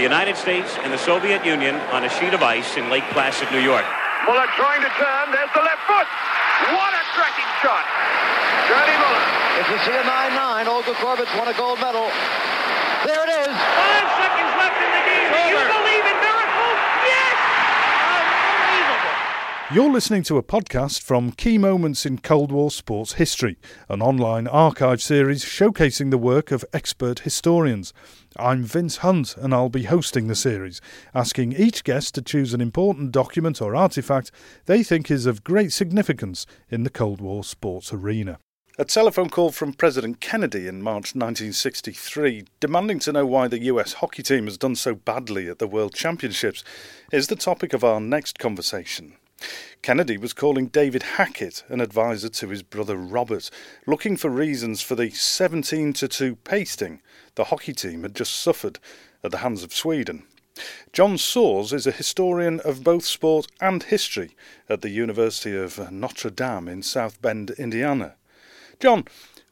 the United States and the Soviet Union on a sheet of ice in Lake Placid, New York. Muller trying to turn. There's the left foot. What a cracking shot. Johnny Muller. If you see a 9-9, Olga Korbut's won a gold medal. There it is. Five seconds left in the game. Do you believe in miracles? Yes! Unbelievable. You're listening to a podcast from Key Moments in Cold War Sports History, an online archive series showcasing the work of expert historians. I'm Vince Hunt and I'll be hosting the series, asking each guest to choose an important document or artefact they think is of great significance in the Cold War sports arena. A telephone call from President Kennedy in March 1963, demanding to know why the US hockey team has done so badly at the World Championships, is the topic of our next conversation. Kennedy was calling David Hackett, an advisor to his brother Robert, looking for reasons for the 17 2 pasting the hockey team had just suffered at the hands of Sweden. John Soares is a historian of both sport and history at the University of Notre Dame in South Bend, Indiana. John,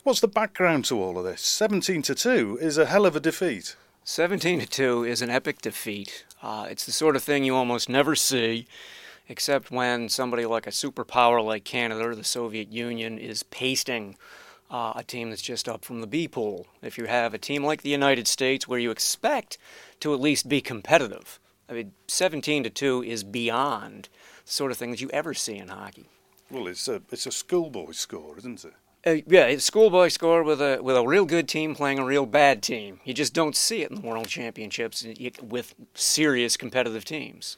what's the background to all of this? 17 to 2 is a hell of a defeat. 17 to 2 is an epic defeat. Uh, it's the sort of thing you almost never see, except when somebody like a superpower like Canada or the Soviet Union is pasting uh, a team that's just up from the B pool. If you have a team like the United States where you expect to at least be competitive, I mean, 17 to 2 is beyond the sort of thing that you ever see in hockey. Well, it's a, it's a schoolboy score, isn't it? Uh, yeah, it's schoolboy score with a with a real good team playing a real bad team. You just don't see it in the World Championships with serious competitive teams.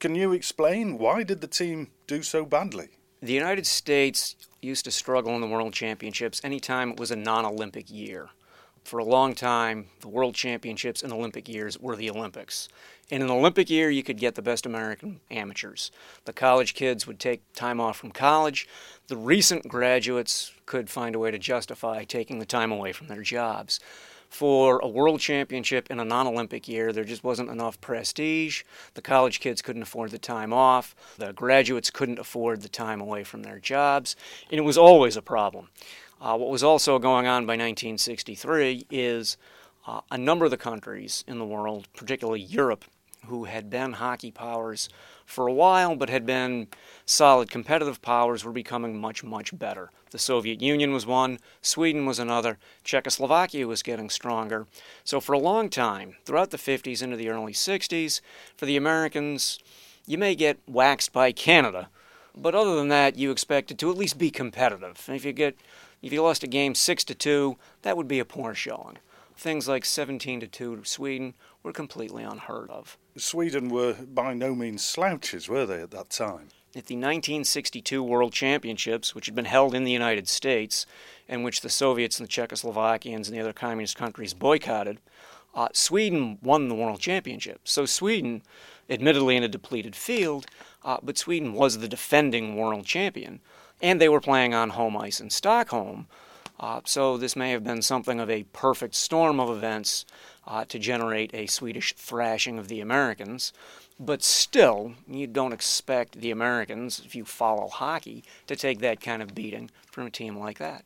Can you explain why did the team do so badly? The United States used to struggle in the World Championships anytime it was a non-Olympic year. For a long time, the World Championships and Olympic years were the Olympics. In an Olympic year, you could get the best American amateurs. The college kids would take time off from college. The recent graduates could find a way to justify taking the time away from their jobs. For a world championship in a non Olympic year, there just wasn't enough prestige. The college kids couldn't afford the time off. The graduates couldn't afford the time away from their jobs. And it was always a problem. Uh, what was also going on by 1963 is uh, a number of the countries in the world, particularly Europe, who had been hockey powers for a while but had been solid competitive powers were becoming much, much better. The Soviet Union was one, Sweden was another, Czechoslovakia was getting stronger. So, for a long time, throughout the 50s into the early 60s, for the Americans, you may get waxed by Canada, but other than that, you expected to at least be competitive. And if you get if you lost a game 6 to 2, that would be a poor showing. Things like 17 to 2 to Sweden were completely unheard of. Sweden were by no means slouches, were they, at that time? At the 1962 World Championships, which had been held in the United States, and which the Soviets and the Czechoslovakians and the other communist countries boycotted, uh, Sweden won the World Championship. So Sweden, admittedly in a depleted field, uh, but Sweden was the defending world champion, and they were playing on home ice in Stockholm. Uh, so this may have been something of a perfect storm of events uh, to generate a Swedish thrashing of the Americans. But still, you don't expect the Americans, if you follow hockey, to take that kind of beating from a team like that.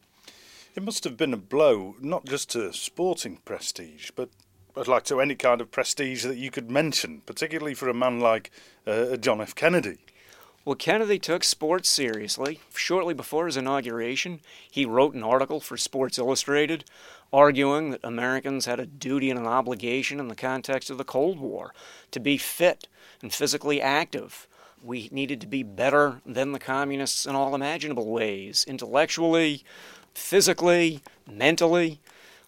It must have been a blow, not just to sporting prestige, but I'd like to any kind of prestige that you could mention, particularly for a man like uh, John F. Kennedy. Well, Kennedy took sports seriously. Shortly before his inauguration, he wrote an article for Sports Illustrated arguing that Americans had a duty and an obligation in the context of the Cold War to be fit and physically active. We needed to be better than the communists in all imaginable ways intellectually, physically, mentally.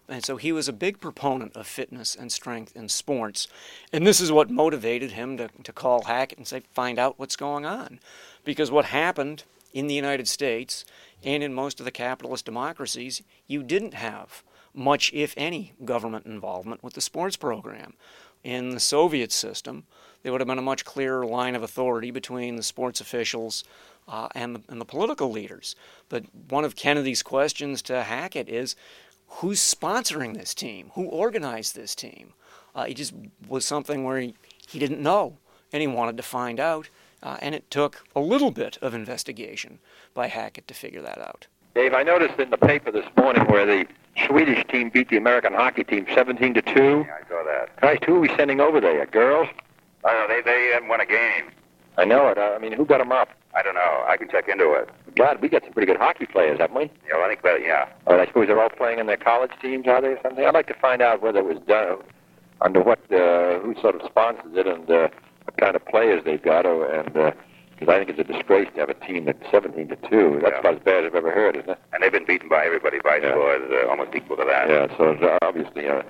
And so he was a big proponent of fitness and strength in sports. And this is what motivated him to, to call Hackett and say, find out what's going on. Because what happened in the United States and in most of the capitalist democracies, you didn't have much, if any, government involvement with the sports program. In the Soviet system, there would have been a much clearer line of authority between the sports officials uh, and, the, and the political leaders. But one of Kennedy's questions to Hackett is who's sponsoring this team? Who organized this team? Uh, it just was something where he, he didn't know, and he wanted to find out. Uh, and it took a little bit of investigation by Hackett to figure that out. Dave, I noticed in the paper this morning where the Swedish team beat the American hockey team 17 to 2. Yeah, I saw that. Christ, who are we sending over there? Girls? I don't know. They they haven't won a game. I know it. I mean, who got them up? I don't know. I can check into it. God, we got some pretty good hockey players, haven't we? Yeah, well, I think that. Yeah. Uh, I suppose they're all playing in their college teams, are they, or something? I'd like to find out whether it was done under what, uh, who sort of sponsors it, and uh, what kind of players they've got, or, and because I think it's a disgrace to have a team that's 17 to two. That's Yeah. about as bad as I've ever heard, isn't it? And they've been beaten by everybody by Yeah. scores uh, almost equal to that. Yeah. So it's, uh, obviously, uh,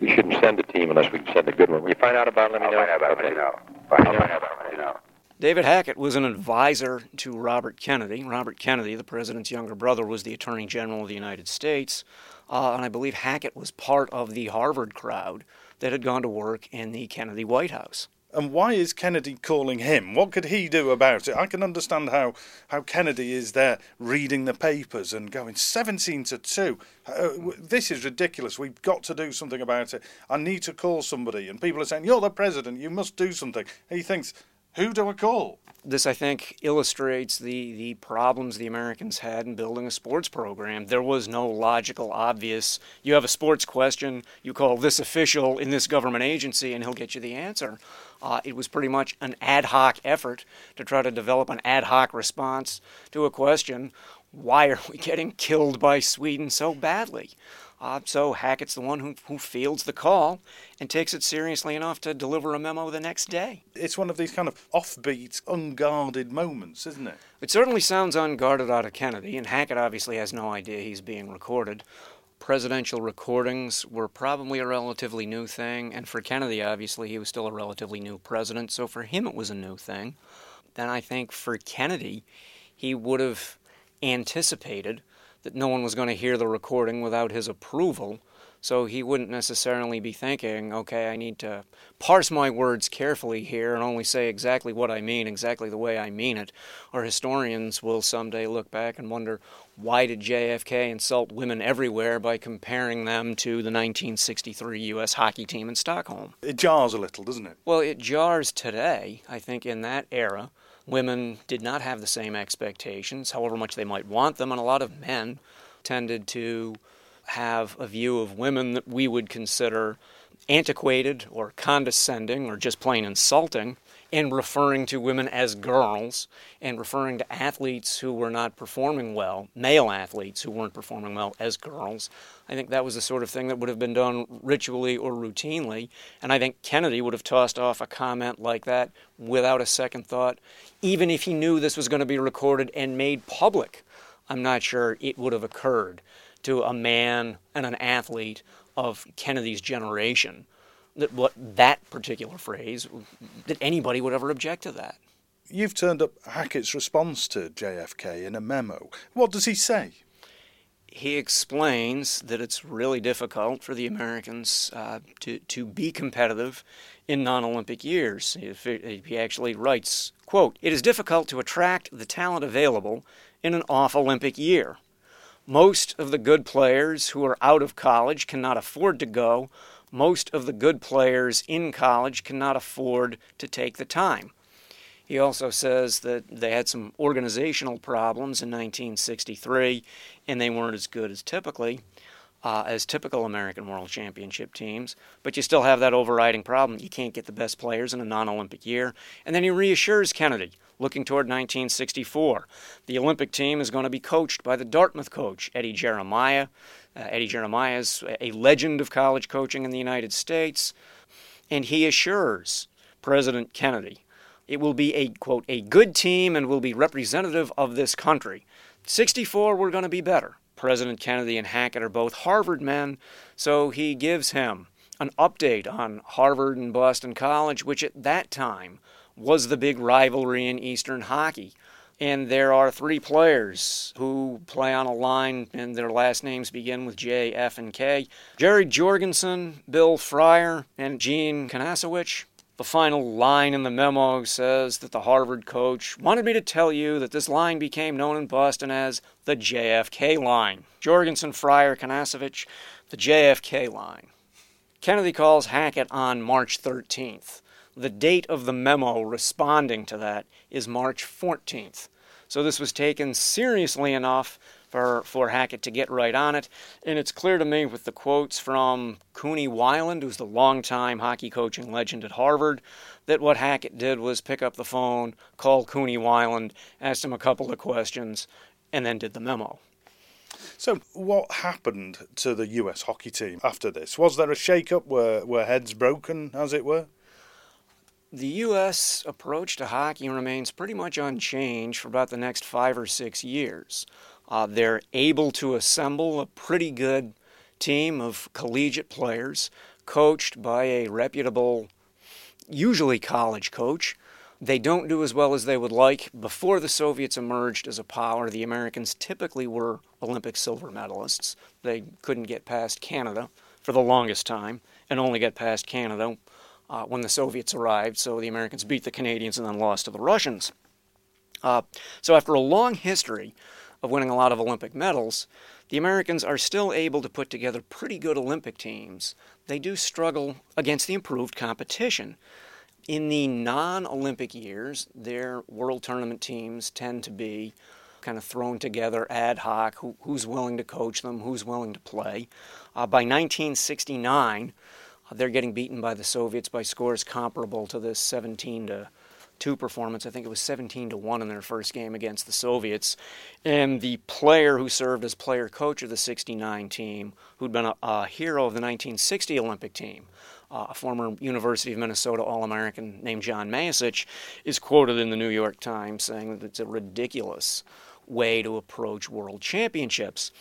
we shouldn't send a team unless we can send a good one. Will you find out about it? Let me I'll know. find out about it. Let you know. I'll find out about it. Let you know. David Hackett was an advisor to Robert Kennedy. Robert Kennedy, the president's younger brother, was the Attorney General of the United States. Uh, and I believe Hackett was part of the Harvard crowd that had gone to work in the Kennedy White House. And why is Kennedy calling him? What could he do about it? I can understand how, how Kennedy is there reading the papers and going 17 to 2. Uh, this is ridiculous. We've got to do something about it. I need to call somebody. And people are saying, You're the president. You must do something. He thinks, Who do I call? This, I think, illustrates the, the problems the Americans had in building a sports program. There was no logical, obvious, you have a sports question, you call this official in this government agency, and he'll get you the answer. Uh, it was pretty much an ad hoc effort to try to develop an ad hoc response to a question why are we getting killed by Sweden so badly? Uh, so Hackett's the one who, who fields the call and takes it seriously enough to deliver a memo the next day. It's one of these kind of offbeat, unguarded moments, isn't it? It certainly sounds unguarded out of Kennedy, and Hackett obviously has no idea he's being recorded. Presidential recordings were probably a relatively new thing, and for Kennedy, obviously, he was still a relatively new president, so for him it was a new thing. Then I think for Kennedy, he would have anticipated that no one was going to hear the recording without his approval, so he wouldn't necessarily be thinking, okay, I need to parse my words carefully here and only say exactly what I mean, exactly the way I mean it. Or historians will someday look back and wonder, why did JFK insult women everywhere by comparing them to the 1963 U.S. hockey team in Stockholm? It jars a little, doesn't it? Well, it jars today. I think in that era, women did not have the same expectations, however much they might want them, and a lot of men tended to have a view of women that we would consider antiquated or condescending or just plain insulting, and referring to women as girls and referring to athletes who were not performing well, male athletes who weren't performing well, as girls. I think that was the sort of thing that would have been done ritually or routinely, and I think Kennedy would have tossed off a comment like that without a second thought, even if he knew this was going to be recorded and made public. I'm not sure it would have occurred to a man and an athlete of Kennedy's generation that what that particular phrase that anybody would ever object to that. You've turned up Hackett's response to JFK in a memo. What does he say? He explains that it's really difficult for the Americans uh, to to be competitive in non-Olympic years. He actually writes, "quote It is difficult to attract the talent available in an off-Olympic year. Most of the good players who are out of college cannot afford to go. Most of the good players in college cannot afford to take the time." He also says that they had some organizational problems in 1963, and they weren't as good as typically uh, as typical American World Championship teams. But you still have that overriding problem: you can't get the best players in a non-Olympic year. And then he reassures Kennedy, looking toward 1964, the Olympic team is going to be coached by the Dartmouth coach Eddie Jeremiah. Uh, Eddie Jeremiah is a legend of college coaching in the United States, and he assures President Kennedy it will be a quote a good team and will be representative of this country. 64 we're going to be better. President Kennedy and Hackett are both Harvard men, so he gives him an update on Harvard and Boston College, which at that time was the big rivalry in Eastern hockey. And there are three players who play on a line, and their last names begin with J, F, and K Jerry Jorgensen, Bill Fryer, and Gene Kinasewich. The final line in the memo says that the Harvard coach wanted me to tell you that this line became known in Boston as the JFK line. Jorgensen, Fryer, Kinasewich, the JFK line. Kennedy calls Hackett on March 13th. The date of the memo responding to that is March 14th. So this was taken seriously enough for, for Hackett to get right on it. And it's clear to me with the quotes from Cooney Weiland, who's the longtime hockey coaching legend at Harvard, that what Hackett did was pick up the phone, call Cooney Weiland, asked him a couple of questions, and then did the memo. So, what happened to the US hockey team after this? Was there a shake up? Were, were heads broken, as it were? The U.S. approach to hockey remains pretty much unchanged for about the next five or six years. Uh, they're able to assemble a pretty good team of collegiate players, coached by a reputable, usually college coach. They don't do as well as they would like. Before the Soviets emerged as a power, the Americans typically were Olympic silver medalists. They couldn't get past Canada for the longest time and only get past Canada uh, when the Soviets arrived. So the Americans beat the Canadians and then lost to the Russians. Uh, so after a long history of winning a lot of Olympic medals, the Americans are still able to put together pretty good Olympic teams. They do struggle against the improved competition. In the non Olympic years, their world tournament teams tend to be kind of thrown together ad hoc who, who's willing to coach them, who's willing to play. Uh, by 1969, they're getting beaten by the Soviets by scores comparable to this 17 to 2 performance. I think it was 17 to 1 in their first game against the Soviets. And the player who served as player coach of the 69 team, who'd been a, a hero of the 1960 Olympic team, uh, a former University of Minnesota All American named John Mayasich, is quoted in the New York Times saying that it's a ridiculous way to approach world championships.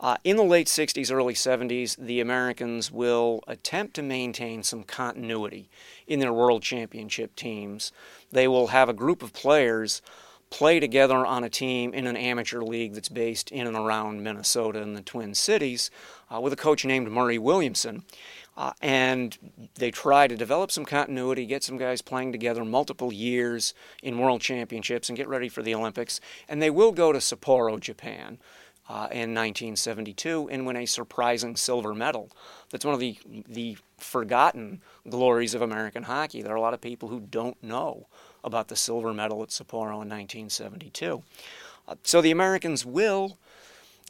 Uh, in the late 60s, early 70s, the Americans will attempt to maintain some continuity in their world championship teams. They will have a group of players play together on a team in an amateur league that's based in and around Minnesota and the Twin Cities uh, with a coach named Murray Williamson. Uh, and they try to develop some continuity, get some guys playing together multiple years in world championships and get ready for the Olympics. And they will go to Sapporo, Japan uh, in 1972 and win a surprising silver medal. That's one of the, the forgotten glories of American hockey. There are a lot of people who don't know about the silver medal at Sapporo in 1972. Uh, so the Americans will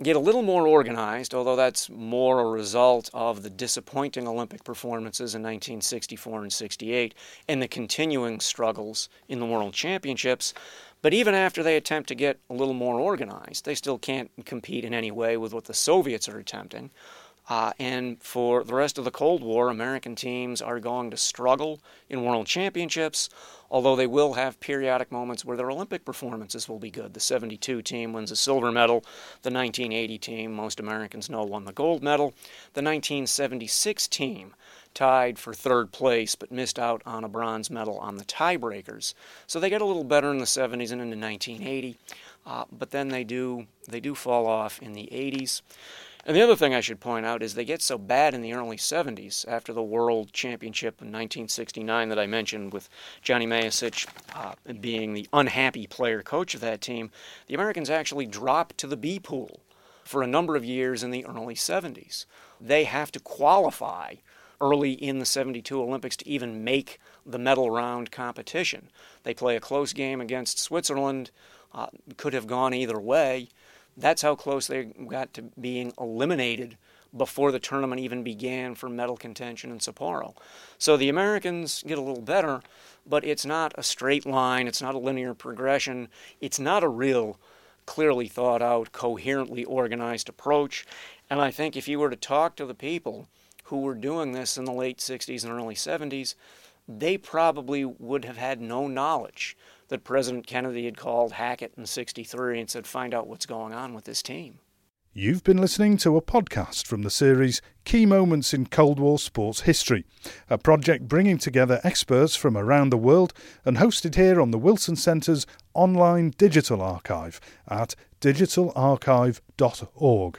get a little more organized, although that's more a result of the disappointing Olympic performances in 1964 and 68 and the continuing struggles in the World Championships. But even after they attempt to get a little more organized, they still can't compete in any way with what the Soviets are attempting. Uh, and for the rest of the Cold War, American teams are going to struggle in world championships, although they will have periodic moments where their Olympic performances will be good. The 72 team wins a silver medal. The 1980 team, most Americans know, won the gold medal. The 1976 team tied for third place but missed out on a bronze medal on the tiebreakers. So they get a little better in the 70s and into 1980, uh, but then they do they do fall off in the 80s. And the other thing I should point out is they get so bad in the early 70s after the World Championship in 1969 that I mentioned with Johnny Mayasich uh, being the unhappy player coach of that team. The Americans actually drop to the B pool for a number of years in the early 70s. They have to qualify early in the 72 Olympics to even make the medal round competition. They play a close game against Switzerland, uh, could have gone either way. That's how close they got to being eliminated before the tournament even began for medal contention in Sapporo. So the Americans get a little better, but it's not a straight line, it's not a linear progression, it's not a real clearly thought out, coherently organized approach. And I think if you were to talk to the people who were doing this in the late 60s and early 70s, they probably would have had no knowledge that President Kennedy had called Hackett in 63 and said, find out what's going on with this team. You've been listening to a podcast from the series Key Moments in Cold War Sports History, a project bringing together experts from around the world and hosted here on the Wilson Centre's online digital archive at digitalarchive.org.